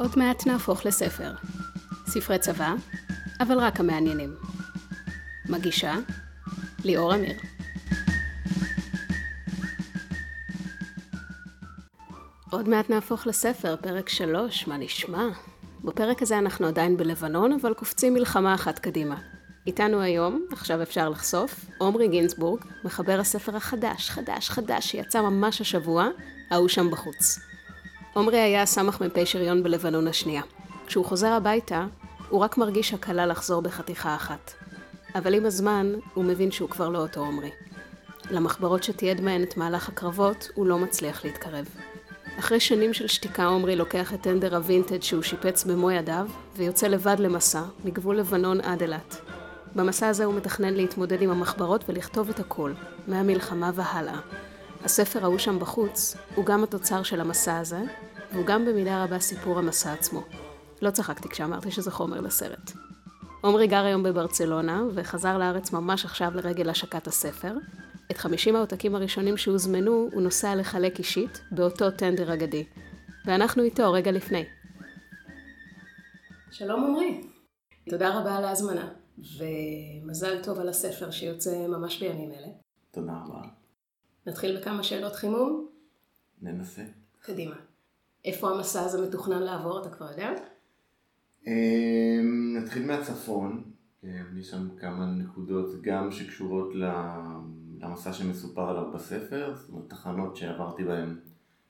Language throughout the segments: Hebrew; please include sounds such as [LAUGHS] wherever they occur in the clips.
עוד מעט נהפוך לספר. ספרי צבא, אבל רק המעניינים. מגישה, ליאור אמיר. עוד מעט נהפוך לספר, פרק שלוש, מה נשמע? בפרק הזה אנחנו עדיין בלבנון, אבל קופצים מלחמה אחת קדימה. איתנו היום, עכשיו אפשר לחשוף, עומרי גינזבורג, מחבר הספר החדש, חדש, חדש, שיצא ממש השבוע, ההוא שם בחוץ. עומרי היה סמ"ך מ"פ שריון בלבנון השנייה. כשהוא חוזר הביתה, הוא רק מרגיש הקלה לחזור בחתיכה אחת. אבל עם הזמן, הוא מבין שהוא כבר לא אותו עומרי. למחברות שתיעד מהן את מהלך הקרבות, הוא לא מצליח להתקרב. אחרי שנים של שתיקה עומרי לוקח את טנדר הווינטג' שהוא שיפץ במו ידיו, ויוצא לבד למסע, מגבול לבנון עד אילת. במסע הזה הוא מתכנן להתמודד עם המחברות ולכתוב את הכל, מהמלחמה והלאה. הספר ההוא שם בחוץ, הוא גם התוצר של המסע הזה, והוא גם במידה רבה סיפור המסע עצמו. לא צחקתי כשאמרתי שזה חומר לסרט. עומרי גר היום בברצלונה, וחזר לארץ ממש עכשיו לרגל השקת הספר. את 50 העותקים הראשונים שהוזמנו, הוא נוסע לחלק אישית, באותו טנדר אגדי. ואנחנו איתו רגע לפני. שלום עומרי. תודה רבה על ההזמנה, ומזל טוב על הספר שיוצא ממש בימים אלה. תודה רבה. נתחיל בכמה שאלות חימום? ננסה. קדימה. איפה המסע הזה מתוכנן לעבור, אתה כבר יודע? אמ, נתחיל מהצפון, יש שם כמה נקודות גם שקשורות למסע שמסופר עליו בספר, זאת אומרת תחנות שעברתי בהן,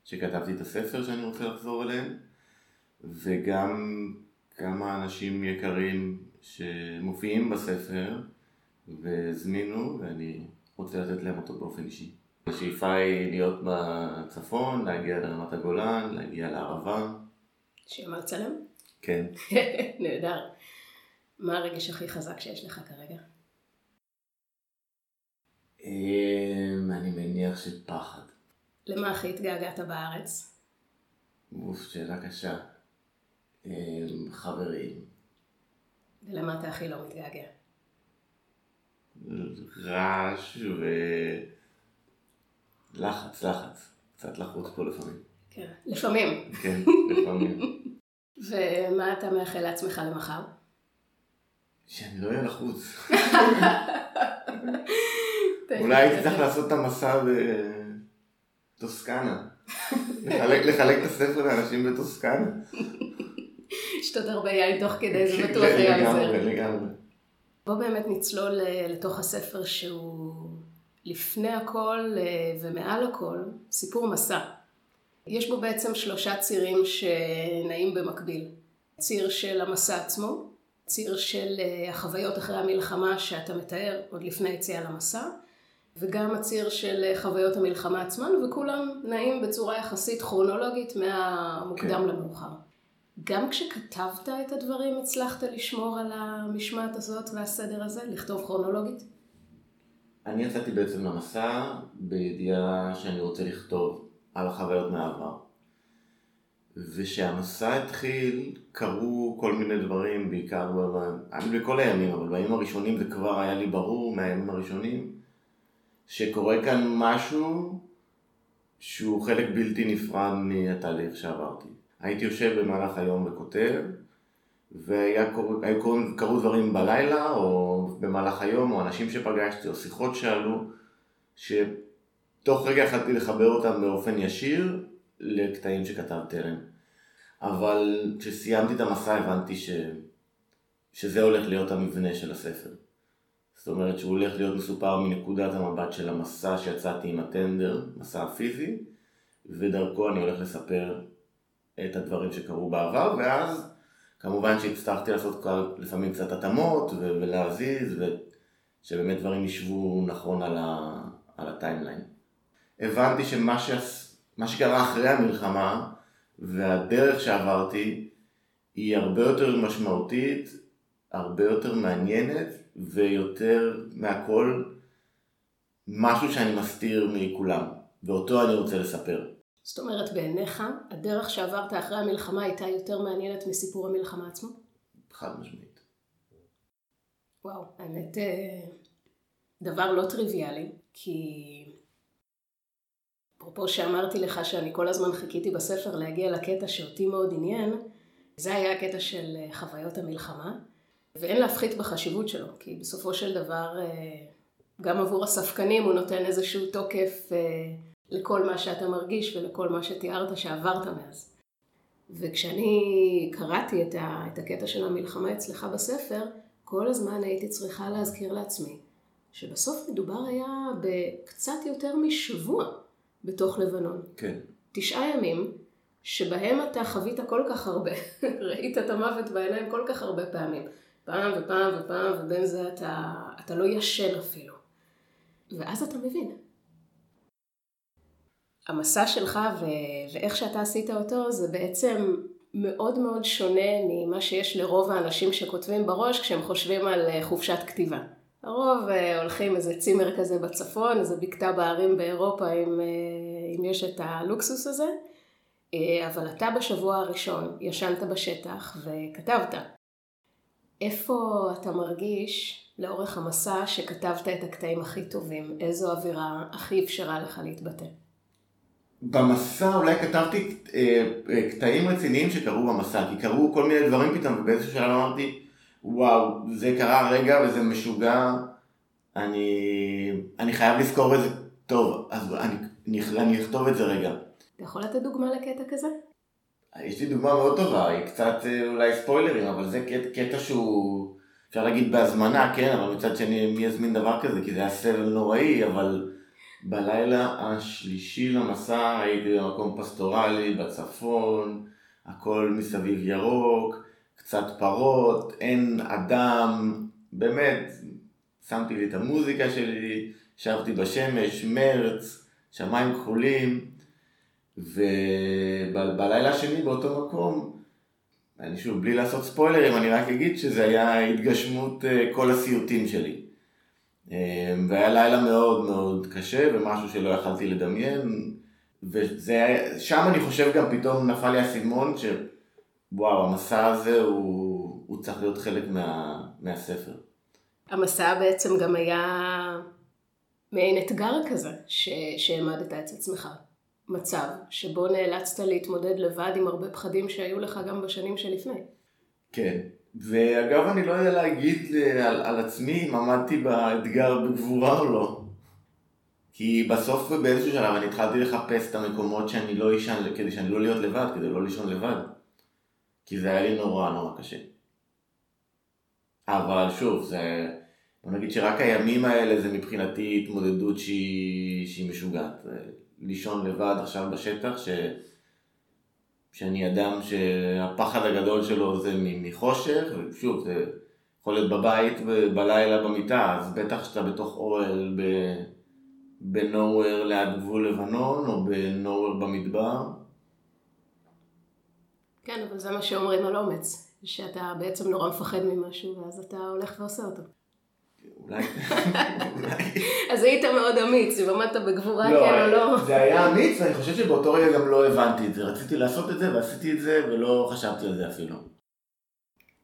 שכתבתי את הספר שאני רוצה לחזור אליהן, וגם כמה אנשים יקרים שמופיעים בספר והזמינו, ואני רוצה לתת להם אותו באופן אישי. השאיפה היא להיות בצפון, להגיע לרמת הגולן, להגיע לערבה. מה לצלם? כן. [LAUGHS] נהדר. מה הרגש הכי חזק שיש לך כרגע? אמ, אני מניח שפחד. למה הכי התגעגעת בארץ? אוף, שאלה קשה. אמ, חברים. ולמה אתה הכי לא מתגעגע? רעש ו... לחץ, לחץ. קצת לחוץ פה לפעמים. כן, לפעמים. כן, לפעמים. [LAUGHS] ומה אתה מאחל לעצמך למחר? שאני לא אהיה לחוץ. [LAUGHS] אולי הייתי צריך לעשות את המסע בטוסקנה. לחלק, לחלק את הספר לאנשים בטוסקנה. לשתות הרבה יין תוך כדי, זה [LAUGHS] בטוח היה עוזר. לגמרי, לגמרי. בוא באמת נצלול אה, לתוך הספר שהוא לפני הכל אה, ומעל הכל סיפור מסע. יש בו בעצם שלושה צירים שנעים במקביל. ציר של המסע עצמו, ציר של אה, החוויות אחרי המלחמה שאתה מתאר עוד לפני היציאה למסע, וגם הציר של אה, חוויות המלחמה עצמן, וכולם נעים בצורה יחסית כרונולוגית מהמוקדם כן. למאוחר. גם כשכתבת את הדברים הצלחת לשמור על המשמעת הזאת והסדר הזה, לכתוב כרונולוגית? אני יצאתי בעצם למסע בידיעה שאני רוצה לכתוב על החוויות מהעבר. ושהמסע התחיל, קרו כל מיני דברים, בעיקר אני בכל הימים, אבל בימים הראשונים זה כבר היה לי ברור מהימים הראשונים, שקורה כאן משהו שהוא חלק בלתי נפרד מהתהליך שעברתי. הייתי יושב במהלך היום וכותב, והיה קור... היו קורים, קרו דברים בלילה, או במהלך היום, או אנשים שפגשתי, או שיחות שעלו, שתוך רגע יכלתי לחבר אותם באופן ישיר לקטעים שכתבתי עליהם. אבל כשסיימתי את המסע הבנתי ש... שזה הולך להיות המבנה של הספר. זאת אומרת שהוא הולך להיות מסופר מנקודת המבט של המסע שיצאתי עם הטנדר, מסע הפיזי, ודרכו אני הולך לספר את הדברים שקרו בעבר, ואז כמובן שהצטרכתי לעשות לפעמים קצת התאמות ולהזיז, ושבאמת דברים ישבו נכון על, ה- על הטיימליין. הבנתי שמה ש... מה שקרה אחרי המלחמה והדרך שעברתי היא הרבה יותר משמעותית, הרבה יותר מעניינת ויותר מהכל משהו שאני מסתיר מכולם, ואותו אני רוצה לספר. זאת אומרת, בעיניך, הדרך שעברת אחרי המלחמה הייתה יותר מעניינת מסיפור המלחמה עצמו? חד משמעית. וואו, האמת, אה, דבר לא טריוויאלי, כי אפרופו שאמרתי לך שאני כל הזמן חיכיתי בספר להגיע לקטע שאותי מאוד עניין, זה היה הקטע של אה, חוויות המלחמה, ואין להפחית בחשיבות שלו, כי בסופו של דבר, אה, גם עבור הספקנים הוא נותן איזשהו תוקף לכל מה שאתה מרגיש ולכל מה שתיארת שעברת מאז. וכשאני קראתי את, ה, את הקטע של המלחמה אצלך בספר, כל הזמן הייתי צריכה להזכיר לעצמי שבסוף מדובר היה בקצת יותר משבוע בתוך לבנון. כן. תשעה ימים שבהם אתה חווית כל כך הרבה, [LAUGHS] ראית את המוות בעיניים כל כך הרבה פעמים, פעם ופעם ופעם, ובין זה אתה, אתה לא ישן אפילו. ואז אתה מבין. המסע שלך ו... ואיך שאתה עשית אותו זה בעצם מאוד מאוד שונה ממה שיש לרוב האנשים שכותבים בראש כשהם חושבים על אה, חופשת כתיבה. הרוב אה, הולכים איזה צימר כזה בצפון, איזה בקתה בערים באירופה אם, אה, אם יש את הלוקסוס הזה, אבל אתה בשבוע הראשון ישנת בשטח וכתבת. איפה אתה מרגיש לאורך המסע שכתבת את הקטעים הכי טובים? איזו אווירה הכי אפשרה לך להתבטא? במסע אולי כתבתי אה, אה, קטעים רציניים שקרו במסע, כי קרו כל מיני דברים פתאום, ובאיזשהו שלב אמרתי, וואו, זה קרה רגע וזה משוגע, אני, אני חייב לזכור את זה טוב, אז אני, אני, אני אכתוב את זה רגע. אתה יכול לתת דוגמה לקטע כזה? יש לי דוגמה מאוד טובה, היא קצת אה, אולי ספוילרים, אבל זה קטע, קטע שהוא, אפשר להגיד בהזמנה, כן, אבל מצד שני מי יזמין דבר כזה, כי זה היה סבל נוראי, אבל... בלילה השלישי למסע הייתי במקום פסטורלי בצפון, הכל מסביב ירוק, קצת פרות, אין אדם, באמת, שמתי לי את המוזיקה שלי, ישבתי בשמש, מרץ, שמיים כחולים, ובלילה השני באותו מקום, אני שוב, בלי לעשות ספוילרים, אני רק אגיד שזה היה התגשמות אה, כל הסיוטים שלי. אמ, והיה לילה מאוד מאוד קשה ומשהו שלא יכלתי לדמיין ושם אני חושב גם פתאום נפל לי האסימון שוואו המסע הזה הוא, הוא צריך להיות חלק מה, מהספר. המסע בעצם גם היה מעין אתגר כזה שהעמדת את עצמך. מצב שבו נאלצת להתמודד לבד עם הרבה פחדים שהיו לך גם בשנים שלפני. כן, ואגב, אני לא יודע להגיד על, על עצמי אם עמדתי באתגר בגבורה או לא. כי בסוף באיזשהו שלב אני התחלתי לחפש את המקומות שאני לא אשן, כדי שאני לא להיות לבד, כדי לא לישון לבד. כי זה היה לי נורא נורא קשה. אבל שוב, זה... בוא נגיד שרק הימים האלה זה מבחינתי התמודדות שהיא, שהיא משוגעת. לישון לבד עכשיו בשטח, ש... שאני אדם שהפחד הגדול שלו זה מחושך, ושוב, זה יכול להיות בבית בלילה במיטה, אז בטח שאתה בתוך אוהל בנוהוור ליד גבול לבנון, או בנוהוור במדבר. כן, אבל זה מה שאומרים על אומץ, שאתה בעצם נורא מפחד ממשהו, ואז אתה הולך ועושה אותו. [LAUGHS] אולי, אז היית מאוד אמיץ, אם עמדת בגבורה לא, כן או לא. זה היה אמיץ, ואני חושב שבאותו רגע גם לא הבנתי את זה. רציתי לעשות את זה, ועשיתי את זה, ולא חשבתי על זה אפילו.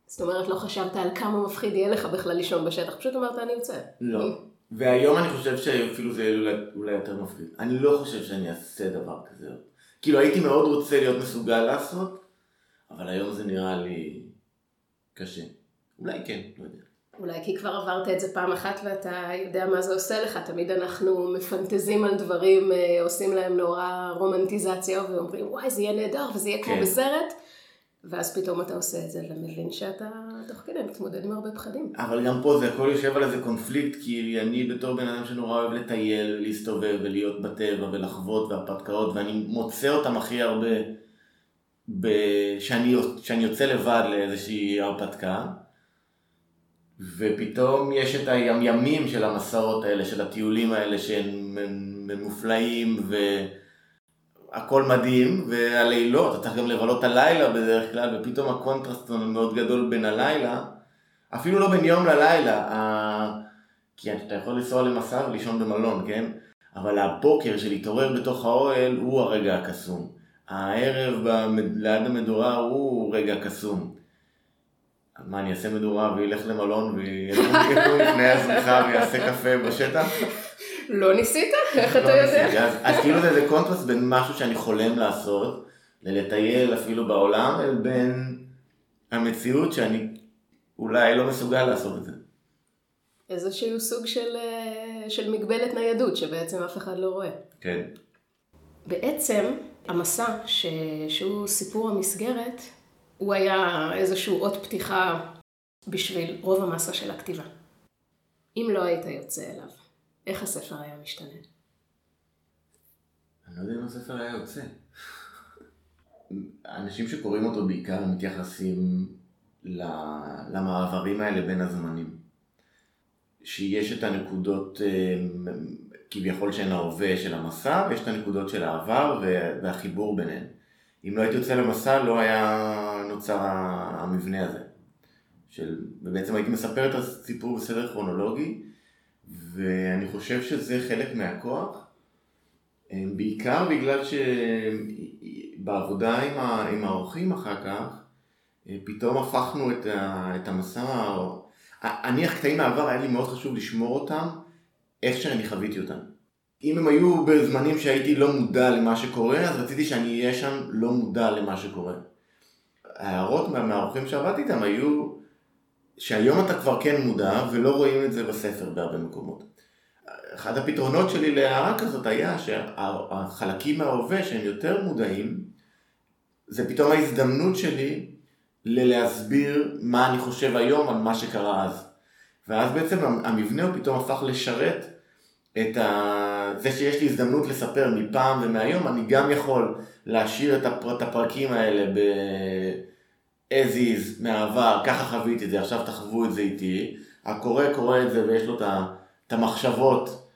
זאת אומרת, לא חשבת על כמה מפחיד יהיה לך בכלל לישון בשטח, פשוט אמרת אני יוצא. לא. והיום אני חושב שאפילו זה אולי, אולי יותר מפחיד. אני לא חושב שאני אעשה דבר כזה. כאילו הייתי מאוד רוצה להיות מסוגל לעשות, אבל היום זה נראה לי קשה. אולי כן, לא יודע. אולי כי כבר עברת את זה פעם אחת ואתה יודע מה זה עושה לך, תמיד אנחנו מפנטזים על דברים, אה, עושים להם נורא רומנטיזציה ואומרים וואי זה יהיה נהדר וזה יהיה כן. כמו בסרט, ואז פתאום אתה עושה את זה ומבין שאתה תוך כדי מתמודד עם הרבה פחדים. אבל גם פה זה הכל יושב על איזה קונפליקט, כי אני בתור בן אדם שנורא אוהב לטייל, להסתובב ולהיות בטבע ולחוות והרפתקאות, ואני מוצא אותם הכי הרבה ב... שאני, שאני יוצא לבד לאיזושהי הרפתקה. ופתאום יש את הימים של המסעות האלה, של הטיולים האלה שהם מופלאים והכל מדהים, והלילות, אתה צריך גם לבלות הלילה בדרך כלל, ופתאום הקונטרסט הוא מאוד גדול בין הלילה, אפילו לא בין יום ללילה, כי אתה יכול לנסוע למסע ולישון במלון, כן? אבל הבוקר של להתעורר בתוך האוהל הוא הרגע הקסום. הערב ליד המדורה הוא רגע קסום. מה, אני אעשה מדורה וילך למלון [LAUGHS] לפני הזריחה ויעשה קפה בשטח? לא ניסית? איך אתה לא יודע? אז כאילו זה קונטרסט בין משהו שאני חולם לעשות, ללטייל אפילו בעולם, בין המציאות שאני אולי לא מסוגל לעשות את זה. איזשהו סוג של, אה, של מגבלת ניידות שבעצם אף אחד לא רואה. כן. בעצם המסע, ש... שהוא סיפור המסגרת, הוא היה איזשהו אות פתיחה בשביל רוב המסע של הכתיבה. אם לא היית יוצא אליו, איך הספר היה משתנה? אני לא יודע אם הספר היה יוצא. האנשים שקוראים אותו בעיקר מתייחסים למעברים האלה בין הזמנים. שיש את הנקודות אה, כביכול שהן ההווה של המסע, ויש את הנקודות של העבר והחיבור ביניהן. אם לא הייתי יוצא למסע לא היה נוצר המבנה הזה. של, ובעצם הייתי מספר את הסיפור בסדר כרונולוגי, ואני חושב שזה חלק מהכוח, אה, בעיקר בגלל שבעבודה עם, ה, עם האורחים אחר כך, אה, פתאום הפכנו את, ה, את המסע, אני הקטעים מהעבר היה לי מאוד חשוב לשמור אותם איך שאני חוויתי אותם. אם הם היו בזמנים שהייתי לא מודע למה שקורה, אז רציתי שאני אהיה שם לא מודע למה שקורה. ההערות מהאורחים שעבדתי איתם היו שהיום אתה כבר כן מודע ולא רואים את זה בספר בהרבה מקומות. אחד הפתרונות שלי להערה כזאת היה שהחלקים מההווה שהם יותר מודעים, זה פתאום ההזדמנות שלי ללהסביר מה אני חושב היום על מה שקרה אז. ואז בעצם המבנה הוא פתאום הפך לשרת את ה... זה שיש לי הזדמנות לספר מפעם ומהיום, אני גם יכול להשאיר את, הפר... את הפרקים האלה ב... as is מהעבר, ככה חוויתי את זה, עכשיו תחוו את זה איתי. הקורא קורא את זה ויש לו את המחשבות,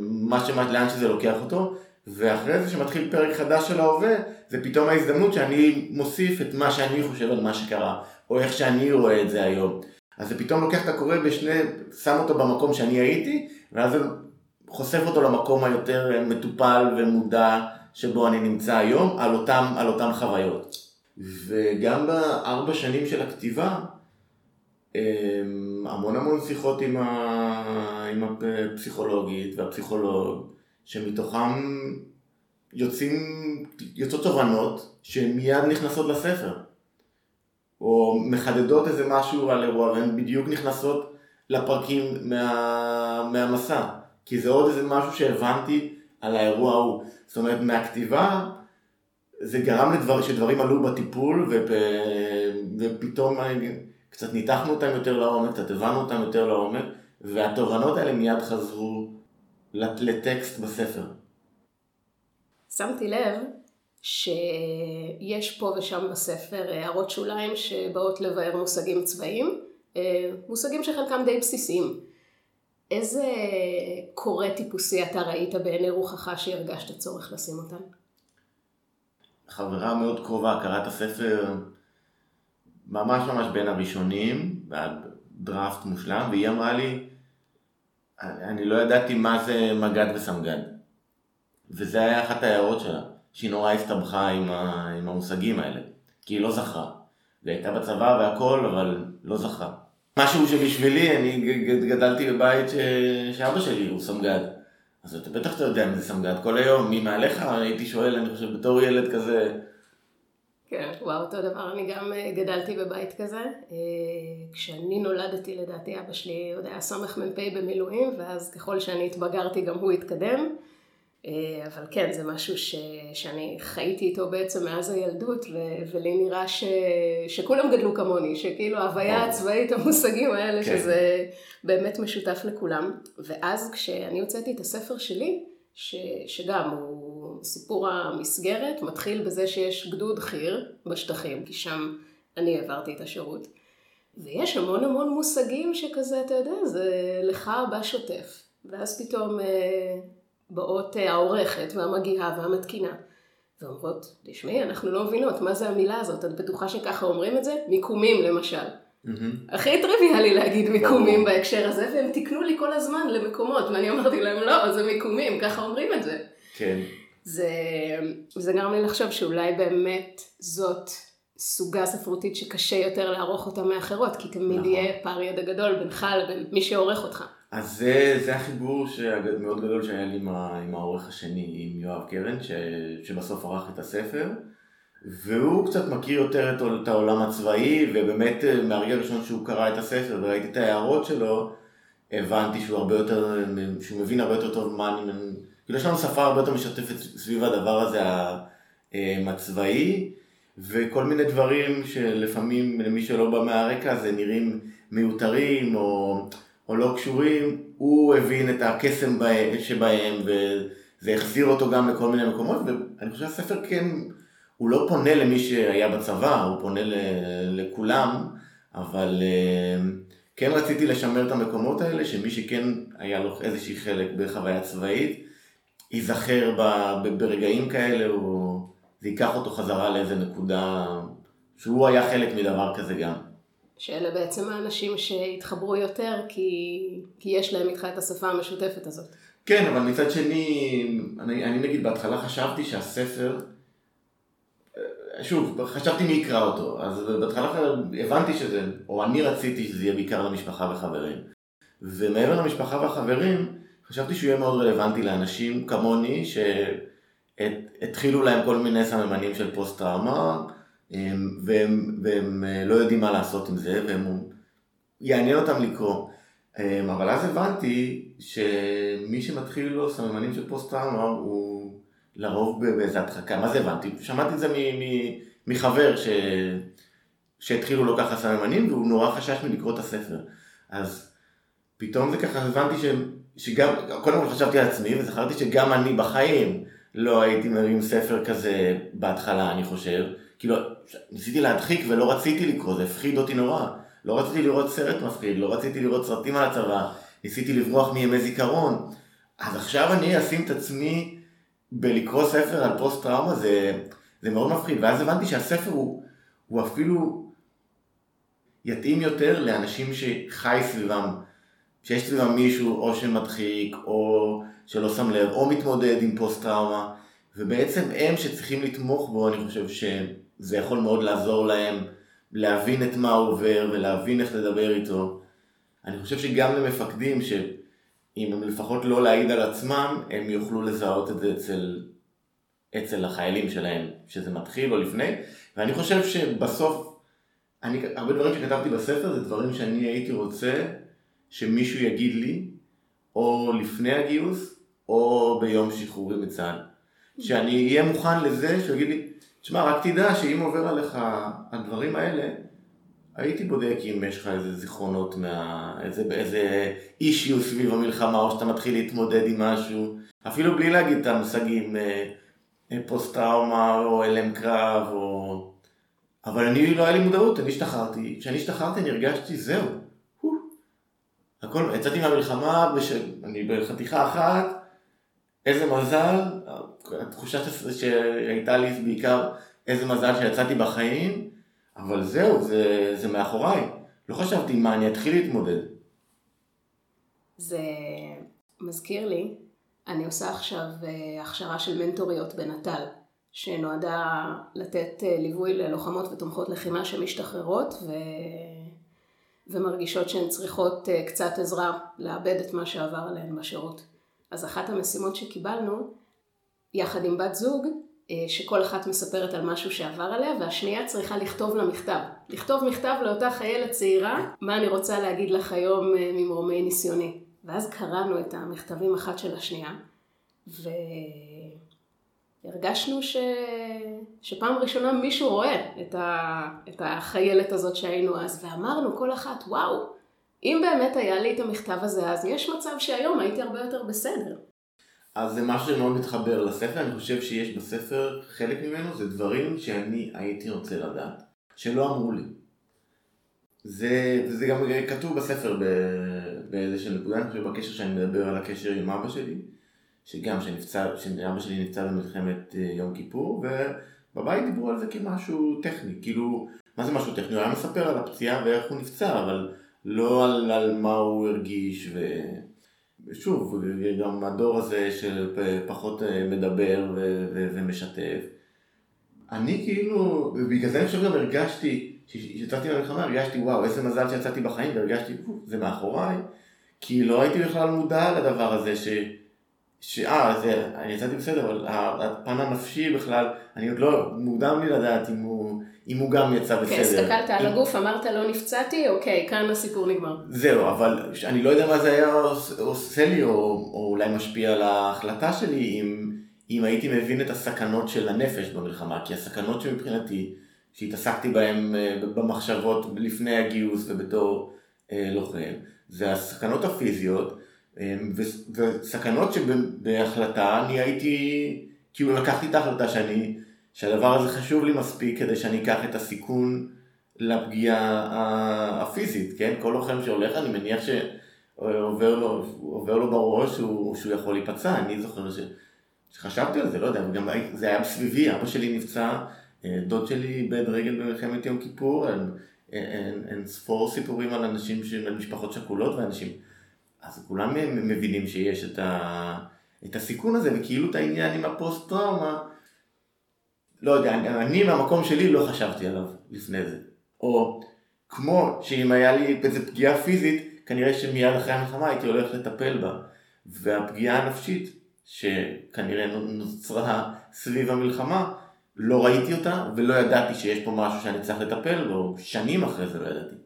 מה שמה, לאן שזה לוקח אותו, ואחרי זה שמתחיל פרק חדש של ההווה, זה פתאום ההזדמנות שאני מוסיף את מה שאני חושב על מה שקרה, או איך שאני רואה את זה היום. אז זה פתאום לוקח את הקורא בשני, שם אותו במקום שאני הייתי, ואז זה חושף אותו למקום היותר מטופל ומודע שבו אני נמצא היום, על אותם, על אותם חוויות. וגם בארבע שנים של הכתיבה, המון המון שיחות עם, ה... עם הפסיכולוגית והפסיכולוג, שמתוכם יוצאים, יוצאות תובנות שמיד נכנסות לספר. או מחדדות איזה משהו על אירוע והן בדיוק נכנסות לפרקים מה, מהמסע. כי זה עוד איזה משהו שהבנתי על האירוע ההוא. זאת אומרת, מהכתיבה זה גרם לדבר, שדברים עלו בטיפול ופ... ופתאום קצת ניתחנו אותם יותר לעומק, קצת הבנו אותם יותר לעומק, והתובנות האלה מיד חזרו לטקסט בספר. שמתי לב שיש פה ושם בספר הערות שוליים שבאות לבאר מושגים צבאיים, אה, מושגים שחלקם די בסיסיים. איזה קורא טיפוסי אתה ראית בעיני רוחך שהרגשת צורך לשים אותם? חברה מאוד קרובה קראה את הספר ממש ממש בין הראשונים, דראפט מושלם, והיא אמרה לי, אני לא ידעתי מה זה מג"ד וסמג"ד. וזה היה אחת ההערות שלה, שהיא נורא הסתבכה עם, ה, עם המושגים האלה, כי היא לא זכרה. והיא הייתה בצבא והכל, אבל לא זכרה. משהו שבשבילי, אני גדלתי בבית ש... שאבא שלי הוא סמג"ד. אז אתה בטח אתה יודע מי זה סמג"ד. כל היום, מי מעליך, הייתי שואל, אני חושב, בתור ילד כזה, כן, וואו, אותו דבר, אני גם אה, גדלתי בבית כזה. אה, כשאני נולדתי, לדעתי אבא שלי עוד היה סמ"פ במילואים, ואז ככל שאני התבגרתי גם הוא התקדם. אה, אבל כן, זה משהו ש, שאני חייתי איתו בעצם מאז הילדות, ו, ולי נראה ש, שכולם גדלו כמוני, שכאילו ההוויה הצבאית, המושגים האלה, כן. שזה באמת משותף לכולם. ואז כשאני הוצאתי את הספר שלי, ש, שגם הוא סיפור המסגרת, מתחיל בזה שיש גדוד חי"ר בשטחים, כי שם אני העברתי את השירות. ויש המון המון מושגים שכזה, אתה יודע, זה לך בשוטף. ואז פתאום אה, באות אה, העורכת והמגיהה והמתקינה. ואומרות, תשמעי, אנחנו לא מבינות, מה זה המילה הזאת? את בטוחה שככה אומרים את זה? מיקומים למשל. Mm-hmm. הכי טריוויאלי להגיד מיקומים בהקשר הזה, והם תיקנו לי כל הזמן למקומות, ואני אמרתי להם, לא, זה מיקומים, ככה אומרים את זה. כן. זה, זה גרם לי לחשוב שאולי באמת זאת סוגה ספרותית שקשה יותר לערוך אותה מאחרות, כי תמיד נכון. יהיה פער ידע גדול בינך לבין מי שעורך אותך. אז זה, זה החיבור המאוד גדול שהיה לי עם, עם העורך השני, עם יואב קרן, ש, שבסוף ערך את הספר. והוא קצת מכיר יותר את העולם הצבאי, ובאמת אה, מהרגע הראשון שהוא קרא את הספר וראיתי את ההערות שלו, הבנתי שהוא הרבה יותר, שהוא מבין הרבה יותר טוב מה אני... כאילו יש לנו שפה הרבה יותר משתפת סביב הדבר הזה הצבאי, וכל מיני דברים שלפעמים למי שלא בא מהרקע זה נראים מיותרים או, או לא קשורים, הוא הבין את הקסם שבהם וזה החזיר אותו גם לכל מיני מקומות, ואני חושב שהספר כן... הוא לא פונה למי שהיה בצבא, הוא פונה לכולם, אבל אה, כן רציתי לשמר את המקומות האלה, שמי שכן היה לו איזושהי חלק בחוויה צבאית, ייזכר ברגעים כאלה, או זה ייקח אותו חזרה לאיזה נקודה, שהוא היה חלק מדבר כזה גם. שאלה בעצם האנשים שהתחברו יותר, כי, כי יש להם איתך את השפה המשותפת הזאת. כן, אבל מצד שני, אני, אני נגיד בהתחלה חשבתי שהספר, שוב, חשבתי מי יקרא אותו, אז בהתחלה הבנתי שזה, או אני רציתי שזה יהיה בעיקר למשפחה וחברים. ומעבר למשפחה והחברים, חשבתי שהוא יהיה מאוד רלוונטי לאנשים כמוני, שהתחילו להם כל מיני סממנים של פוסט טראומה, והם, והם אה, לא יודעים מה לעשות עם זה, והם יעניין אותם לקרוא. אבל אז הבנתי שמי שמתחיל לו סממנים של פוסט טראומה הוא לרוב באיזה הדחקה, מה זה הבנתי? שמעתי את זה מחבר ש... שהתחילו לו ככה סממנים והוא נורא חשש מלקרוא את הספר. אז פתאום זה ככה הבנתי ש... שגם, קודם כל חשבתי על עצמי וזכרתי שגם אני בחיים לא הייתי מרים ספר כזה בהתחלה, אני חושב. כאילו, ניסיתי להדחיק ולא רציתי לקרוא, זה הפחיד אותי נורא. לא רציתי לראות סרט מפחיד, לא רציתי לראות סרטים על הצבא, ניסיתי לברוח מימי זיכרון. אז עכשיו אני אשים את עצמי בלקרוא ספר על פוסט טראומה זה, זה מאוד מפחיד, ואז הבנתי שהספר הוא, הוא אפילו יתאים יותר לאנשים שחי סביבם, שיש סביבם מישהו או שמדחיק, או שלא שם לב, או מתמודד עם פוסט טראומה, ובעצם הם שצריכים לתמוך בו, אני חושב שזה יכול מאוד לעזור להם להבין את מה עובר ולהבין איך לדבר איתו. אני חושב שגם למפקדים, ש... אם הם לפחות לא להעיד על עצמם, הם יוכלו לזהות את זה אצל, אצל החיילים שלהם, שזה מתחיל או לפני, ואני חושב שבסוף, אני, הרבה דברים שכתבתי בספר זה דברים שאני הייתי רוצה שמישהו יגיד לי, או לפני הגיוס, או ביום שחרורי מצה"ל. שאני אהיה מוכן לזה שהוא יגיד לי, תשמע, רק תדע שאם עובר עליך הדברים האלה, הייתי בודק אם יש לך איזה זיכרונות, מה... איזה, איזה אישיו סביב המלחמה, או שאתה מתחיל להתמודד עם משהו, אפילו בלי להגיד את המושגים אה, אה, פוסט טראומה, או הלם קרב, או... אבל אני, לא היה לי מודעות, אני השתחררתי, כשאני השתחררתי אני הרגשתי, זהו, הכל, יצאתי מהמלחמה, בש... אני בחתיכה אחת, איזה מזל, התחושה שהייתה לי בעיקר, איזה מזל שיצאתי בחיים, אבל זהו, זה, זה מאחוריי. לא חשבתי מה, אני אתחיל להתמודד. זה מזכיר לי, אני עושה עכשיו אה, הכשרה של מנטוריות בנט"ל, שנועדה לתת אה, ליווי ללוחמות ותומכות לחימה שמשתחררות ו... ומרגישות שהן צריכות אה, קצת עזרה לאבד את מה שעבר עליהן בשירות. אז אחת המשימות שקיבלנו, יחד עם בת זוג, אה, שכל אחת מספרת על משהו שעבר עליה, והשנייה צריכה לכתוב לה מכתב. לכתוב מכתב לאותה חיילת צעירה, מה אני רוצה להגיד לך היום אה, ממרומי ניסיוני. ואז קראנו את המכתבים אחת של השנייה, והרגשנו ש... שפעם ראשונה מישהו רואה את, ה... את החיילת הזאת שהיינו אז, ואמרנו כל אחת, וואו, אם באמת היה לי את המכתב הזה אז, יש מצב שהיום הייתי הרבה יותר בסדר. אז זה משהו שמאוד מתחבר לספר, אני חושב שיש בספר, חלק ממנו זה דברים שאני הייתי רוצה לדעת, שלא אמרו לי. זה, זה גם כתוב בספר באיזושהי נקודה, אני חושב בקשר שאני מדבר על הקשר עם אבא שלי, שגם שנפצע, שאבא שלי נפצע במלחמת אה, יום כיפור, ובבית דיברו על זה כמשהו טכני, כאילו, מה זה משהו טכני? הוא היה מספר על הפציעה ואיך הוא נפצע, אבל לא על, על מה הוא הרגיש ו... שוב, גם הדור הזה של פחות אה, מדבר ומשתף. אני כאילו, ובגלל זה אני חושב גם הרגשתי, כשיצאתי מהמלחמה הרגשתי וואו איזה מזל שיצאתי בחיים והרגשתי זה מאחוריי, כי לא הייתי בכלל מודע לדבר הזה ש... שאה, זה, אני יצאתי בסדר, אבל הפן הנפשי בכלל, אני עוד לא, מוקדם לי לדעת אם הוא, אם הוא גם יצא בסדר. כן, הסתכלת על הגוף, אמרת לא נפצעתי, אוקיי, כאן הסיפור נגמר. זהו, אבל אני לא יודע מה זה היה עושה לי, או, או אולי משפיע על ההחלטה שלי, אם, אם הייתי מבין את הסכנות של הנפש במלחמה, כי הסכנות שמבחינתי, שהתעסקתי בהן אה, במחשבות לפני הגיוס ובתור אה, לוחם, זה הסכנות הפיזיות, אה, וסכנות שבהחלטה אני הייתי, כאילו לקחתי את ההחלטה שאני, שהדבר הזה חשוב לי מספיק כדי שאני אקח את הסיכון לפגיעה הפיזית, כן? כל לוחם שהולך, אני מניח שעובר לו, לו בראש שהוא, שהוא יכול להיפצע, אני זוכר ש... שחשבתי על זה, לא יודע, גם זה היה מסביבי, אבא שלי נפצע, אה, דוד שלי איבד רגל במלחמת יום כיפור, אין, אין, אין ספור סיפורים על אנשים, על משפחות שכולות ואנשים, אז כולם מבינים שיש את, ה, את הסיכון הזה, וכאילו את העניין עם הפוסט טראומה, לא יודע, אני, אני מהמקום שלי לא חשבתי עליו לפני זה. או כמו שאם היה לי איזה פגיעה פיזית, כנראה שמיד אחרי המלחמה הייתי הולך לטפל בה. והפגיעה הנפשית, שכנראה נוצרה סביב המלחמה, לא ראיתי אותה ולא ידעתי שיש פה משהו שאני צריך לטפל בו, שנים אחרי זה לא ידעתי.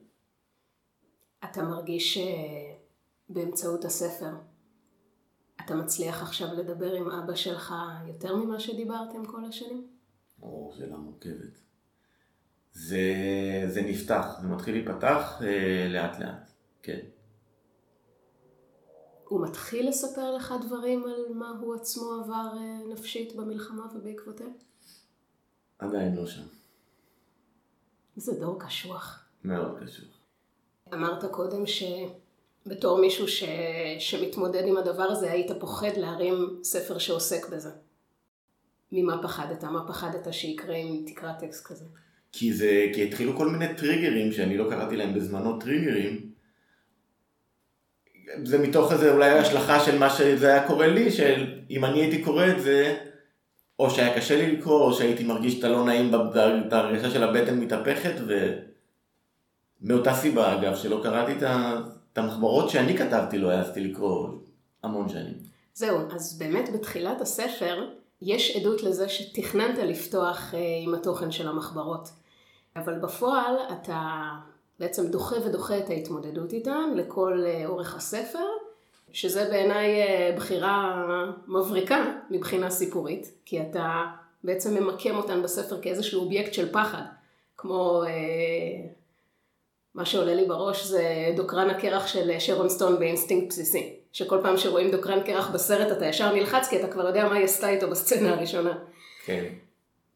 אתה מרגיש שבאמצעות הספר אתה מצליח עכשיו לדבר עם אבא שלך יותר ממה שדיברתם כל השנים? או, שאלה מורכבת. זה, זה נפתח, זה מתחיל להיפתח אה, לאט לאט, כן. הוא מתחיל לספר לך דברים על מה הוא עצמו עבר אה, נפשית במלחמה ובעקבותיה? עדיין לא שם. זה דור קשוח. מאוד קשוח. אמרת קודם שבתור מישהו ש... שמתמודד עם הדבר הזה, היית פוחד להרים ספר שעוסק בזה. ממה פחדת? מה פחדת שיקרה אם תקרא טקסט כזה? כי זה, כי התחילו כל מיני טריגרים שאני לא קראתי להם בזמנו טריגרים. זה מתוך איזה אולי השלכה של מה שזה היה קורה לי, שאם אני הייתי קורא את זה, או שהיה קשה לי לקרוא, או שהייתי מרגיש את הלא נעים, את ההרגשה של הבטן מתהפכת, ומאותה סיבה אגב, שלא קראתי את המחברות שאני כתבתי, לא העזתי לקרוא המון שנים. זהו, אז באמת בתחילת הספר, יש עדות לזה שתכננת לפתוח אה, עם התוכן של המחברות. אבל בפועל אתה בעצם דוחה ודוחה את ההתמודדות איתן לכל אה, אורך הספר, שזה בעיניי אה, בחירה מבריקה מבחינה סיפורית, כי אתה בעצם ממקם אותן בספר כאיזשהו אובייקט של פחד, כמו מה שעולה לי בראש זה דוקרן הקרח של שרון סטון באינסטינקט בסיסי. שכל פעם שרואים דוקרן קרח בסרט אתה ישר נלחץ כי אתה כבר יודע מה היא עשתה איתו בסצנה הראשונה. כן.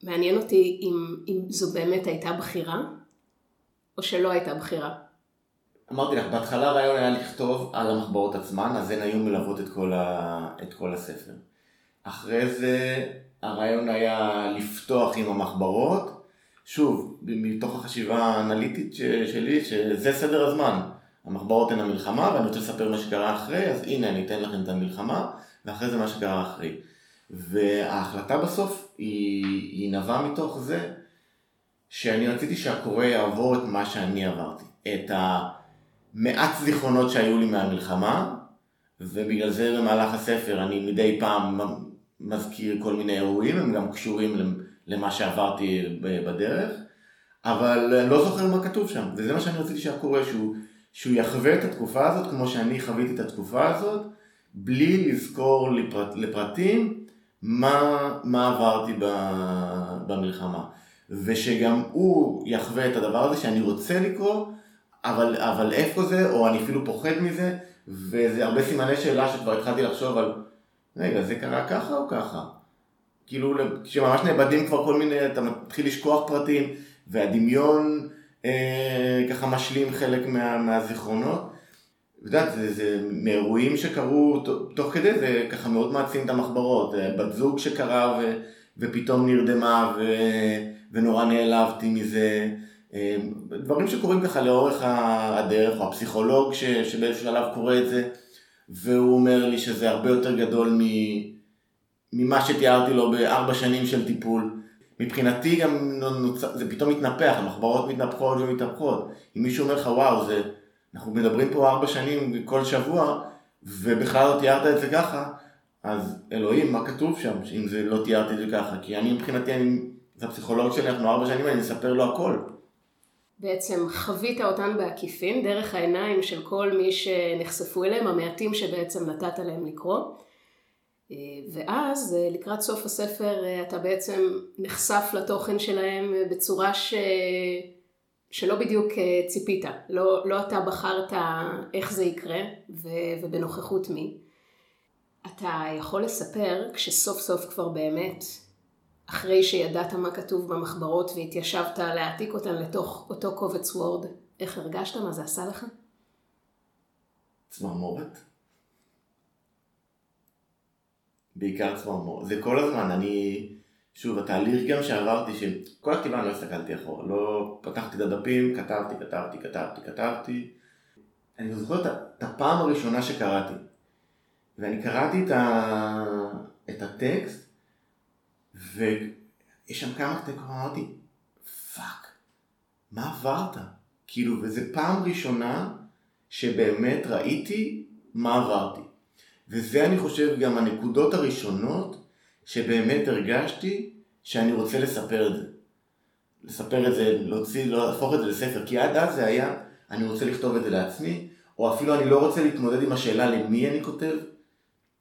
מעניין אותי אם, אם זו באמת הייתה בחירה, או שלא הייתה בחירה. אמרתי לך, בהתחלה הרעיון היה לכתוב על המחברות עצמן, אז הן היו מלוות את כל, ה... את כל הספר. אחרי זה הרעיון היה לפתוח עם המחברות, שוב, מתוך החשיבה האנליטית שלי, שזה סדר הזמן. המחברות הן המלחמה, ואני רוצה לספר מה שקרה אחרי, אז הנה אני אתן לכם את המלחמה, ואחרי זה מה שקרה אחרי. וההחלטה בסוף היא, היא נבעה מתוך זה שאני רציתי שהקורא יעבור את מה שאני עברתי. את המעט זיכרונות שהיו לי מהמלחמה, ובגלל זה במהלך הספר אני מדי פעם מזכיר כל מיני אירועים, הם גם קשורים למה שעברתי בדרך, אבל אני לא זוכר מה כתוב שם, וזה מה שאני רציתי שהקורא, שהוא שהוא יחווה את התקופה הזאת כמו שאני חוויתי את התקופה הזאת, בלי לזכור לפרט, לפרטים מה, מה עברתי במלחמה. ושגם הוא יחווה את הדבר הזה שאני רוצה לקרוא, אבל, אבל איפה זה, או אני אפילו פוחד מזה, וזה הרבה סימני שאלה שכבר התחלתי לחשוב על, רגע, זה קרה ככה או ככה? כאילו, כשממש נאבדים כבר כל מיני, אתה מתחיל לשכוח פרטים, והדמיון ככה משלים חלק מה, מהזיכרונות. את יודעת, זה, זה מאירועים שקרו תוך כדי, זה ככה מאוד מעצים את המחברות. אה, בת זוג שקרה ו, ופתאום נרדמה ו, ונורא נעלבתי מזה. אה, דברים שקורים ככה לאורך הדרך, או הפסיכולוג ש, שבאיזשהו שלב קורא את זה, והוא אומר לי שזה הרבה יותר גדול ממה שתיארתי לו בארבע שנים של טיפול. מבחינתי גם זה פתאום מתנפח, המחברות מתנפחות ומתנפחות. אם מישהו אומר לך וואו, זה, אנחנו מדברים פה ארבע שנים כל שבוע, ובכלל לא תיארת את זה ככה, אז אלוהים, מה כתוב שם, אם זה לא תיארתי את זה ככה? כי אני מבחינתי, אני, זה הפסיכולוג שלי, אנחנו ארבע שנים, אני אספר לו הכל. בעצם חווית אותן בעקיפין, דרך העיניים של כל מי שנחשפו אליהם, המעטים שבעצם נתת להם לקרוא. ואז לקראת סוף הספר אתה בעצם נחשף לתוכן שלהם בצורה ש... שלא בדיוק ציפית, לא, לא אתה בחרת איך זה יקרה ו... ובנוכחות מי. אתה יכול לספר כשסוף סוף כבר באמת, אחרי שידעת מה כתוב במחברות והתיישבת להעתיק אותן לתוך אותו קובץ וורד, איך הרגשת? מה זה עשה לך? צמרמורת. בעיקר צמרמורת. זה כל הזמן, אני... שוב, התהליך גם שעברתי, שכל הכתיבה אני לא הסתכלתי אחורה, לא פתחתי את הדפים, כתבתי, כתבתי, כתבתי, כתבתי. אני זוכר את הפעם הראשונה שקראתי. ואני קראתי את, ה... את הטקסט, ויש שם כמה קטעים, אמרתי, fuck, מה עברת? כאילו, וזו פעם ראשונה שבאמת ראיתי מה עברתי. וזה אני חושב גם הנקודות הראשונות שבאמת הרגשתי שאני רוצה לספר את זה. לספר את זה, להוציא, להפוך את זה לספר, כי עד אז זה היה, אני רוצה לכתוב את זה לעצמי, או אפילו אני לא רוצה להתמודד עם השאלה למי אני כותב,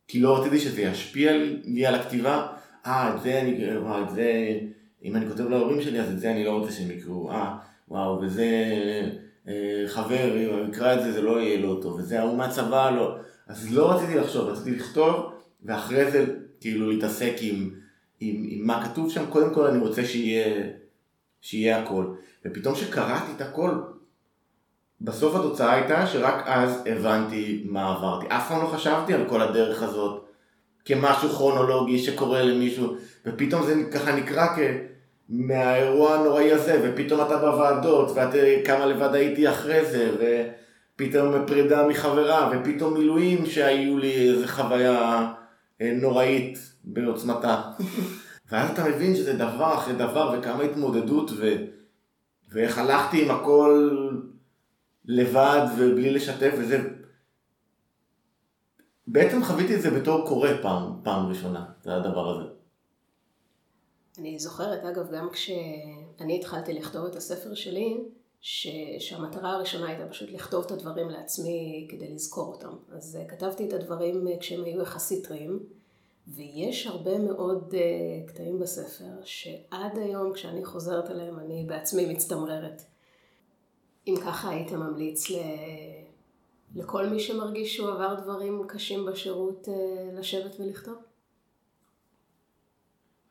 כי לא רציתי שזה ישפיע לי על הכתיבה, אה, את זה אני, את זה, אם אני כותב להורים שלי, אז את זה אני לא רוצה שהם יקראו, אה, וואו, וזה אה, חבר, אם הוא יקרא את זה, זה לא יהיה לא טוב, וזה ההוא מהצבא, לא. אז לא רציתי לחשוב, רציתי לכתוב, ואחרי זה כאילו להתעסק עם, עם, עם מה כתוב שם, קודם כל אני רוצה שיהיה, שיהיה הכל. ופתאום שקראתי את הכל, בסוף התוצאה הייתה שרק אז הבנתי מה עברתי. אף פעם לא חשבתי על כל הדרך הזאת כמשהו כרונולוגי שקורה למישהו, ופתאום זה ככה נקרא כ... מהאירוע הנוראי הזה, ופתאום אתה בוועדות, ואת כמה לבד הייתי אחרי זה, ופתאום פרידה מחברה, ופתאום מילואים שהיו לי איזה חוויה אה, נוראית בעוצמתה. [LAUGHS] ואז אתה מבין שזה דבר אחרי דבר, וכמה התמודדות, ו... ואיך הלכתי עם הכל לבד ובלי לשתף, וזה... בעצם חוויתי את זה בתור קורא פעם, פעם ראשונה, זה הדבר הזה. אני זוכרת, אגב, גם כשאני התחלתי לכתוב את הספר שלי, ש... שהמטרה הראשונה הייתה פשוט לכתוב את הדברים לעצמי כדי לזכור אותם. אז uh, כתבתי את הדברים uh, כשהם היו יחסית טריים, ויש הרבה מאוד uh, קטעים בספר שעד היום כשאני חוזרת אליהם אני בעצמי מצטמררת. אם ככה היית ממליץ ל... לכל מי שמרגיש שהוא עבר דברים קשים בשירות uh, לשבת ולכתוב?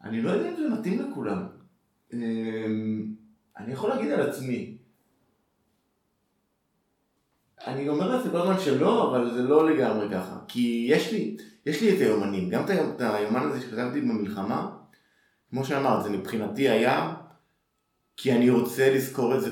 אני לא יודע אם זה מתאים לכולם. אמ, אני יכול להגיד על עצמי. אני אומר לעצמי כל הזמן שלא, אבל זה לא לגמרי ככה. כי יש לי, יש לי את היומנים, גם את היומן הזה שכתבתי במלחמה, כמו שאמרת, זה מבחינתי היה, כי אני רוצה לזכור את זה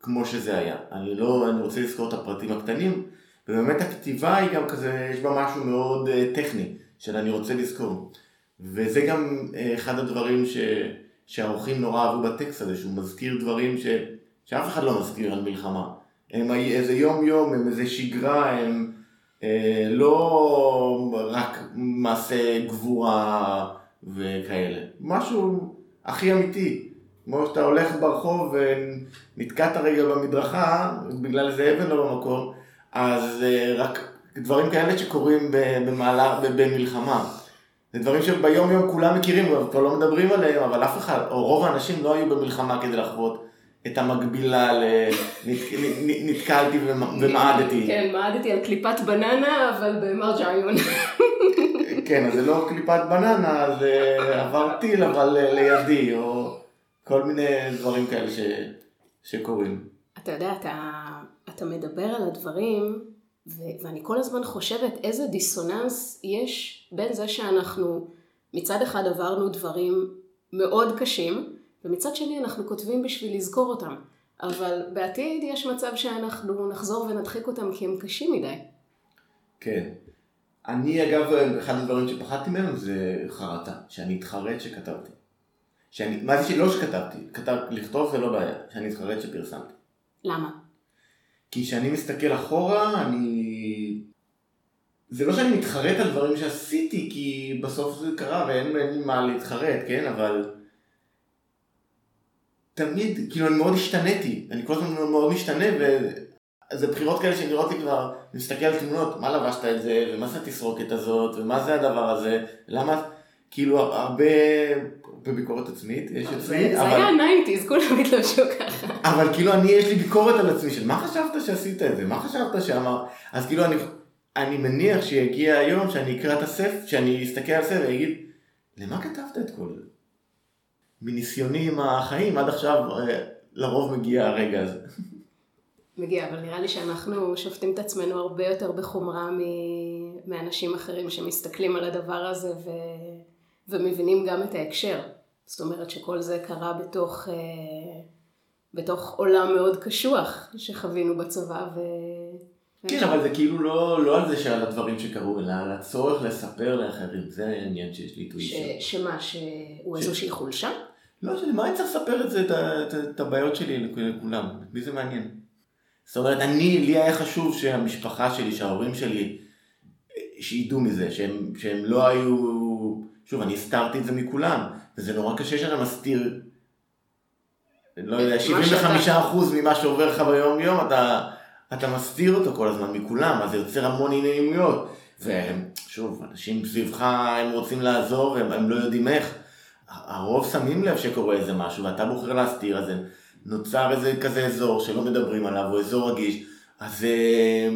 כמו שזה היה. אני לא, אני רוצה לזכור את הפרטים הקטנים, ובאמת הכתיבה היא גם כזה, יש בה משהו מאוד uh, טכני, של אני רוצה לזכור. וזה גם אה, אחד הדברים ש... שהאורחים נורא אהבו בטקסט הזה, שהוא מזכיר דברים ש... שאף אחד לא מזכיר על מלחמה. הם איזה יום יום, הם איזה שגרה, הם אה, לא רק מעשה גבורה וכאלה. משהו הכי אמיתי. כמו שאתה הולך ברחוב ונתקעת רגע במדרכה, בגלל איזה אבן לא במקום, אז אה, רק דברים כאלה שקורים במעלה, במלחמה. זה דברים שביום יום כולם מכירים, כבר לא מדברים עליהם, אבל אף אחד, או רוב האנשים לא היו במלחמה כדי לחוות את המקבילה ל... נתקלתי ומעדתי. כן, מעדתי על קליפת בננה, אבל במרג'יון. כן, אז זה לא קליפת בננה, זה עבר טיל, אבל לידי, או כל מיני דברים כאלה ש... שקורים. אתה יודע, אתה, אתה מדבר על הדברים, ו- ואני כל הזמן חושבת איזה דיסוננס יש בין זה שאנחנו מצד אחד עברנו דברים מאוד קשים, ומצד שני אנחנו כותבים בשביל לזכור אותם. אבל בעתיד יש מצב שאנחנו נחזור ונדחיק אותם כי הם קשים מדי. כן. אני אגב, אחד הדברים שפחדתי מהם זה חרטה, שאני אתחרט שכתבתי. שאני, מה זה שלא שכתבתי, כתב, לכתוב זה לא בעיה, שאני אתחרט שפרסמתי. למה? כי כשאני מסתכל אחורה, אני... זה לא שאני מתחרט על דברים שעשיתי, כי בסוף זה קרה ואין לי מה להתחרט, כן? אבל... תמיד, כאילו אני מאוד השתניתי, אני כל הזמן מאוד משתנה, וזה בחירות כאלה שנראות לי כבר, אני מסתכל על תמונות, מה לבשת את זה, ומה זה התסרוקת הזאת, ומה זה הדבר הזה, למה, כאילו הרבה, בביקורת עצמית, יש אצלי, זה היה ניינטיז, כולם התלבשו ככה. אבל כאילו אני, יש לי ביקורת על עצמי, של מה חשבת שעשית את זה, מה חשבת שאמרת, אז כאילו אני, אני מניח שיגיע היום שאני אקרא את הספר, שאני אסתכל על הספר ואגיד, למה כתבת את כל זה? מניסיוני עם החיים, עד עכשיו אה, לרוב מגיע הרגע הזה. מגיע, אבל נראה לי שאנחנו שופטים את עצמנו הרבה יותר בחומרה מאנשים אחרים שמסתכלים על הדבר הזה ו... ומבינים גם את ההקשר. זאת אומרת שכל זה קרה בתוך, אה, בתוך עולם מאוד קשוח שחווינו בצבא. ו... כן, אבל זה כאילו לא, לא על זה שעל הדברים שקרו, אלא על הצורך לספר לאחרים, זה העניין שיש לי אישי. שמה, שהוא ש... איזושהי חולשה? לא, למה אני צריך לספר את זה, את, את, את הבעיות שלי לכולם? מי זה מעניין? זאת אומרת, אני, לי היה חשוב שהמשפחה שלי, שההורים שלי, שידעו מזה, שהם, שהם לא היו... שוב, אני הסתרתי את זה מכולם, וזה נורא קשה שאתה מסתיר, לא יודע, 75% ממה שעובר לך ביום יום, אתה, אתה מסתיר אותו כל הזמן מכולם, אז זה יוצר המון ענייניות. ושוב, אנשים סביבך, הם רוצים לעזור, הם, הם לא יודעים איך. הרוב שמים לב שקורה איזה משהו, ואתה בוחר להסתיר, אז נוצר איזה כזה אזור שלא מדברים עליו, או אזור רגיש, אז זה אה,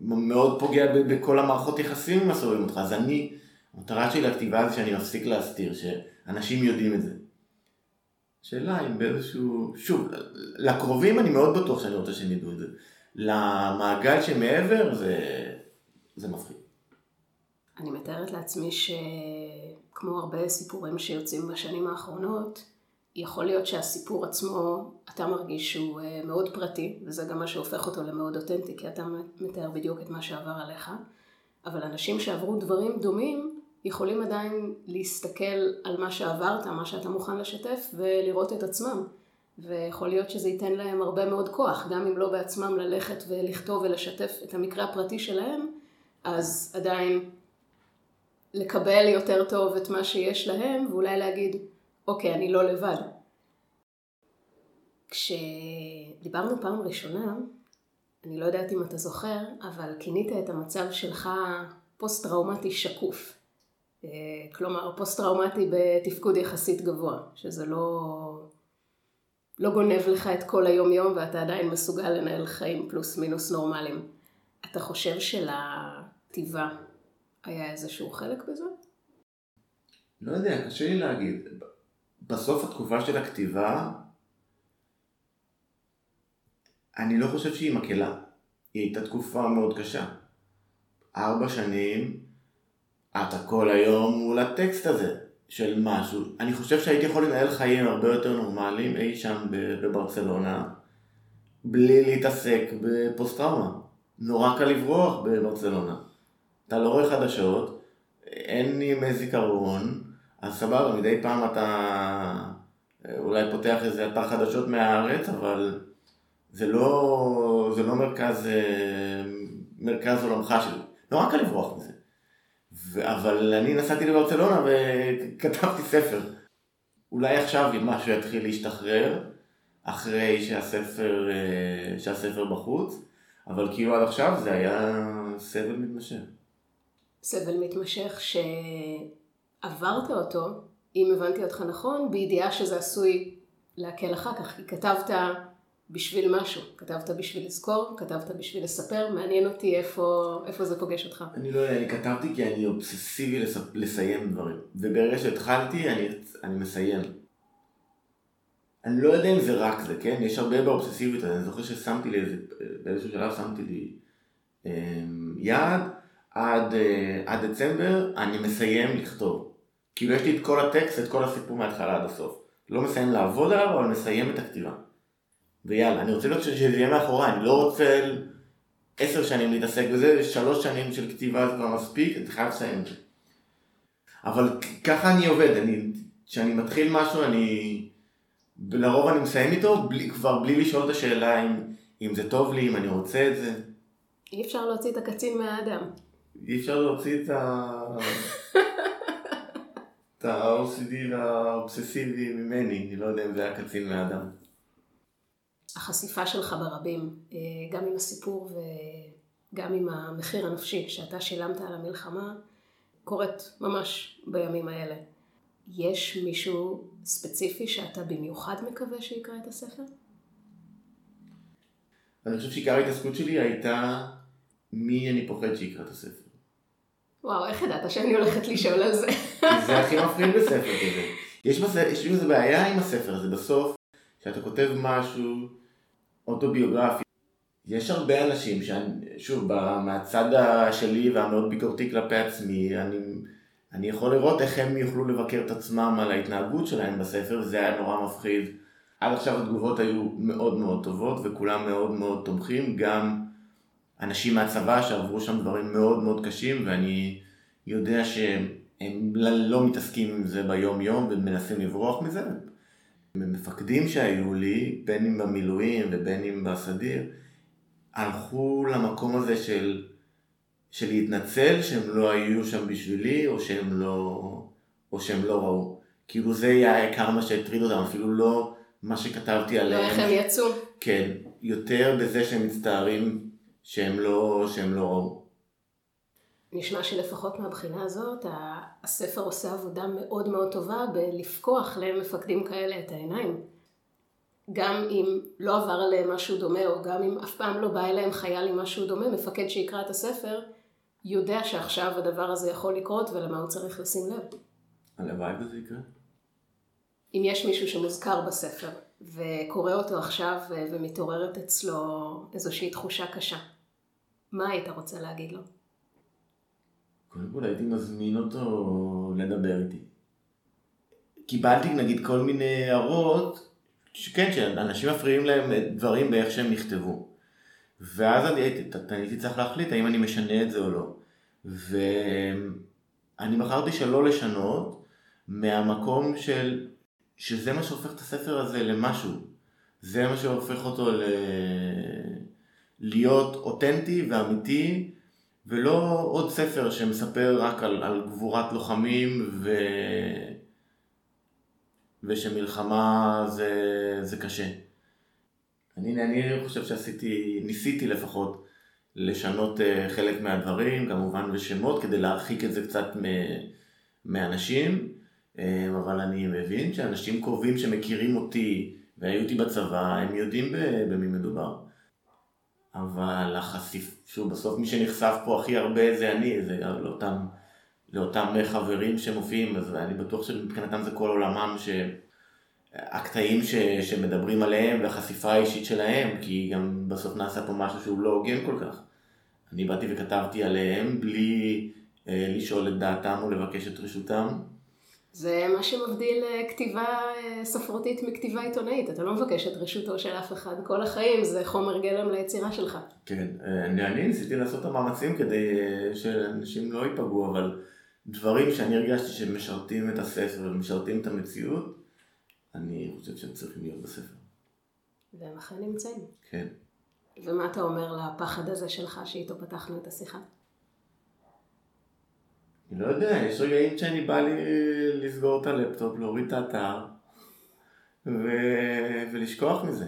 מאוד פוגע בכל המערכות יחסים עם הסובבים אותך. אז אני, המטרה שלי לכתיבה זה שאני מפסיק להסתיר, שאנשים יודעים את זה. שאלה אם באיזשהו, שוב, לקרובים אני מאוד בטוח שאני רוצה שהם ידעו את זה. למעגל שמעבר זה, זה מפחיד. אני מתארת לעצמי שכמו הרבה סיפורים שיוצאים בשנים האחרונות, יכול להיות שהסיפור עצמו, אתה מרגיש שהוא אה, מאוד פרטי, וזה גם מה שהופך אותו למאוד אותנטי, כי אתה מתאר בדיוק את מה שעבר עליך, אבל אנשים שעברו דברים דומים, יכולים עדיין להסתכל על מה שעברת, מה שאתה מוכן לשתף, ולראות את עצמם. ויכול להיות שזה ייתן להם הרבה מאוד כוח, גם אם לא בעצמם ללכת ולכתוב ולשתף את המקרה הפרטי שלהם, אז עדיף לקבל יותר טוב את מה שיש להם, ואולי להגיד, אוקיי, אני לא לבד. כשדיברנו פעם ראשונה, אני לא יודעת אם אתה זוכר, אבל כינית את המצב שלך פוסט-טראומטי שקוף. אה, כלומר, פוסט-טראומטי בתפקוד יחסית גבוה, שזה לא, לא גונב לך את כל היום-יום ואתה עדיין מסוגל לנהל חיים פלוס מינוס נורמליים. אתה חושב שלכתיבה היה איזשהו חלק בזה? לא יודע, קשה לי להגיד. בסוף התקופה של הכתיבה, אני לא חושב שהיא מקהלה. היא הייתה תקופה מאוד קשה. ארבע שנים, אתה כל היום מול הטקסט הזה של משהו. אני חושב שהייתי יכול לנהל חיים הרבה יותר נורמליים אי שם בברצלונה, בלי להתעסק בפוסט-טראומה. נורא קל לברוח בברצלונה. אתה לא רואה חדשות, אין ימי זיכרון, אז סבבה, מדי פעם אתה אה, אולי פותח איזה אתר חדשות מהארץ, אבל זה לא, זה לא מרכז, אה, מרכז עולמך שלי. נורא קל לברוח מזה. ו- אבל אני נסעתי לברצלונה וכתבתי ספר. אולי עכשיו אם משהו יתחיל להשתחרר, אחרי שהספר, אה, שהספר בחוץ, אבל כאילו עד עכשיו זה היה סבל מתמשך. סבל מתמשך שעברת אותו, אם הבנתי אותך נכון, בידיעה שזה עשוי להקל אחר כך, כי כתבת בשביל משהו, כתבת בשביל לזכור, כתבת בשביל לספר, מעניין אותי איפה, איפה זה פוגש אותך. אני לא יודע, אני כתבתי כי אני אובססיבי לס... לסיים דברים, וברגע שהתחלתי אני, אני מסיים. אני לא יודע אם זה רק זה, כן? יש הרבה באובססיביות, אני זוכר ששמתי לי איזה, באיזשהו שלב שמתי לי אה, יעד, עד, אה, עד דצמבר אני מסיים לכתוב. כאילו יש לי את כל הטקסט, את כל הסיפור מההתחלה עד הסוף. לא מסיים לעבוד עליו, אבל מסיים את הכתיבה. ויאללה, אני רוצה שזה יהיה מאחוריי, אני לא רוצה עשר שנים להתעסק בזה, שלוש שנים של כתיבה זה כבר מספיק, אני חייב לסיים את זה. אבל ככה אני עובד, אני, כשאני מתחיל משהו, אני, לרוב אני מסיים איתו, בלי, כבר בלי לשאול את השאלה אם, אם זה טוב לי, אם אני רוצה את זה. אי אפשר להוציא את הקצין מהאדם. אי אפשר להוציא את ה... את ה-OCD והאובססיבי ממני, אני לא יודע אם זה היה קצין מאדם. החשיפה שלך ברבים, אה, גם עם הסיפור וגם עם המחיר הנפשי שאתה שילמת על המלחמה, קורית ממש בימים האלה. יש מישהו ספציפי שאתה במיוחד מקווה שיקרא את הספר? אני חושב שעיקר ההתעסקות שלי הייתה מי אני פוחד שיקרא את הספר. וואו, איך ידעת שאני הולכת לשאול על זה? זה הכי מפחיד בספר כזה. יש, בס... יש איזה בעיה עם הספר הזה, בסוף, כשאתה כותב משהו אוטוביוגרפי, יש הרבה אנשים שאני, שוב, מהצד שלי והמאוד ביקורתי כלפי עצמי, אני, אני יכול לראות איך הם יוכלו לבקר את עצמם על ההתנהגות שלהם בספר, וזה היה נורא מפחיד. עד עכשיו התגובות היו מאוד מאוד טובות, וכולם מאוד מאוד תומכים, גם אנשים מהצבא שעברו שם דברים מאוד מאוד קשים, ואני יודע שהם לא מתעסקים עם זה ביום יום ומנסים לברוח מזה. מפקדים שהיו לי, בין אם במילואים ובין אם בסדיר, הלכו למקום הזה של, של להתנצל שהם לא היו שם בשבילי, או שהם לא, או שהם לא ראו. כאילו זה היה העיקר מה שהטריד אותם, אפילו לא מה שכתבתי עליהם. לא איך הם יצאו. כן, יותר בזה שהם מצטערים שהם לא, שהם לא ראו. נשמע שלפחות מהבחינה הזאת, הספר עושה עבודה מאוד מאוד טובה בלפקוח למפקדים כאלה את העיניים. גם אם לא עבר עליהם משהו דומה, או גם אם אף פעם לא בא אליהם חייל עם משהו דומה, מפקד שיקרא את הספר, יודע שעכשיו הדבר הזה יכול לקרות ולמה הוא צריך לשים לב. הלוואי וזה יקרה. אם יש מישהו שמוזכר בספר, וקורא אותו עכשיו ומתעוררת אצלו איזושהי תחושה קשה, מה היית רוצה להגיד לו? קודם כל הייתי מזמין אותו לדבר איתי. קיבלתי נגיד כל מיני הערות, שכן, שאנשים מפריעים להם דברים באיך שהם נכתבו. ואז אני הייתי, צריך להחליט האם אני משנה את זה או לא. ואני בחרתי שלא לשנות מהמקום של, שזה מה שהופך את הספר הזה למשהו. זה מה שהופך אותו. להיות אותנטי ואמיתי ולא עוד ספר שמספר רק על, על גבורת לוחמים ו... ושמלחמה זה, זה קשה. אני, אני חושב שעשיתי, ניסיתי לפחות לשנות אה, חלק מהדברים, כמובן בשמות, כדי להרחיק את זה קצת מאנשים, אה, אבל אני מבין שאנשים קרובים שמכירים אותי והיו איתי בצבא, הם יודעים במי מדובר. אבל החשיף, שוב, בסוף מי שנחשף פה הכי הרבה זה אני, זה לאותם, לאותם חברים שמופיעים, אז אני בטוח שמבחינתם זה כל עולמם, שהקטעים ש, שמדברים עליהם והחשיפה האישית שלהם, כי גם בסוף נעשה פה משהו שהוא לא הוגן כל כך. אני באתי וכתבתי עליהם בלי אה, לשאול את דעתם או לבקש את רשותם. זה מה שמבדיל אה, כתיבה אה, ספרותית מכתיבה עיתונאית. אתה לא מבקש את רשותו של אף אחד. כל החיים זה חומר גלם ליצירה שלך. כן, אה, אני, אני ניסיתי לעשות את המאמצים כדי שאנשים לא ייפגעו, אבל דברים שאני הרגשתי שמשרתים את הספר ומשרתים את המציאות, אני חושב שהם צריכים להיות בספר. והם אכן נמצאים. כן. ומה אתה אומר לפחד הזה שלך שאיתו פתחנו את השיחה? אני לא יודע, יש רגעים שאני בא לי לסגור את הלפטופ, להוריד את האתר ו... ולשכוח מזה.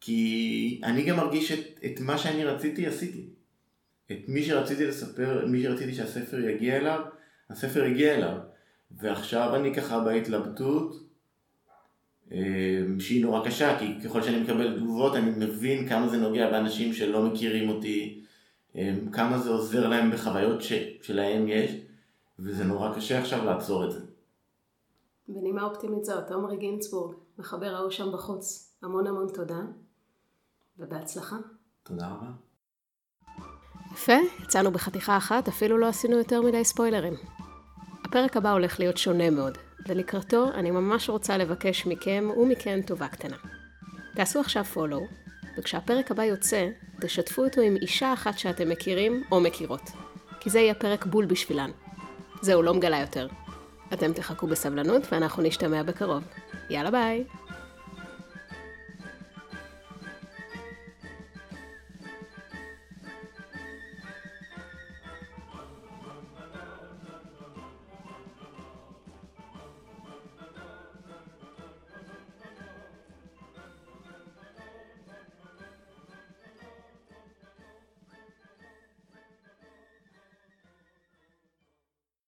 כי אני גם מרגיש את, את מה שאני רציתי, עשיתי. את מי שרציתי לספר, מי שרציתי שהספר יגיע אליו, הספר הגיע אליו. ועכשיו אני ככה בהתלבטות, אה, שהיא נורא קשה, כי ככל שאני מקבל תגובות אני מבין כמה זה נוגע באנשים שלא מכירים אותי, כמה זה עוזר להם בחוויות ש, שלהם יש, וזה נורא קשה עכשיו לעצור את זה. בנימה אופטימית זאת, עמרי גינצבורג, מחבר ההוא שם בחוץ, המון המון תודה, ובהצלחה. תודה רבה. יפה, יצאנו בחתיכה אחת, אפילו לא עשינו יותר מדי ספוילרים. הפרק הבא הולך להיות שונה מאוד, ולקראתו אני ממש רוצה לבקש מכם ומכן טובה קטנה. תעשו עכשיו פולו, וכשהפרק הבא יוצא, תשתפו אותו עם אישה אחת שאתם מכירים או מכירות. כי זה יהיה פרק בול בשבילן. זהו, לא מגלה יותר. אתם תחכו בסבלנות ואנחנו נשתמע בקרוב. יאללה ביי!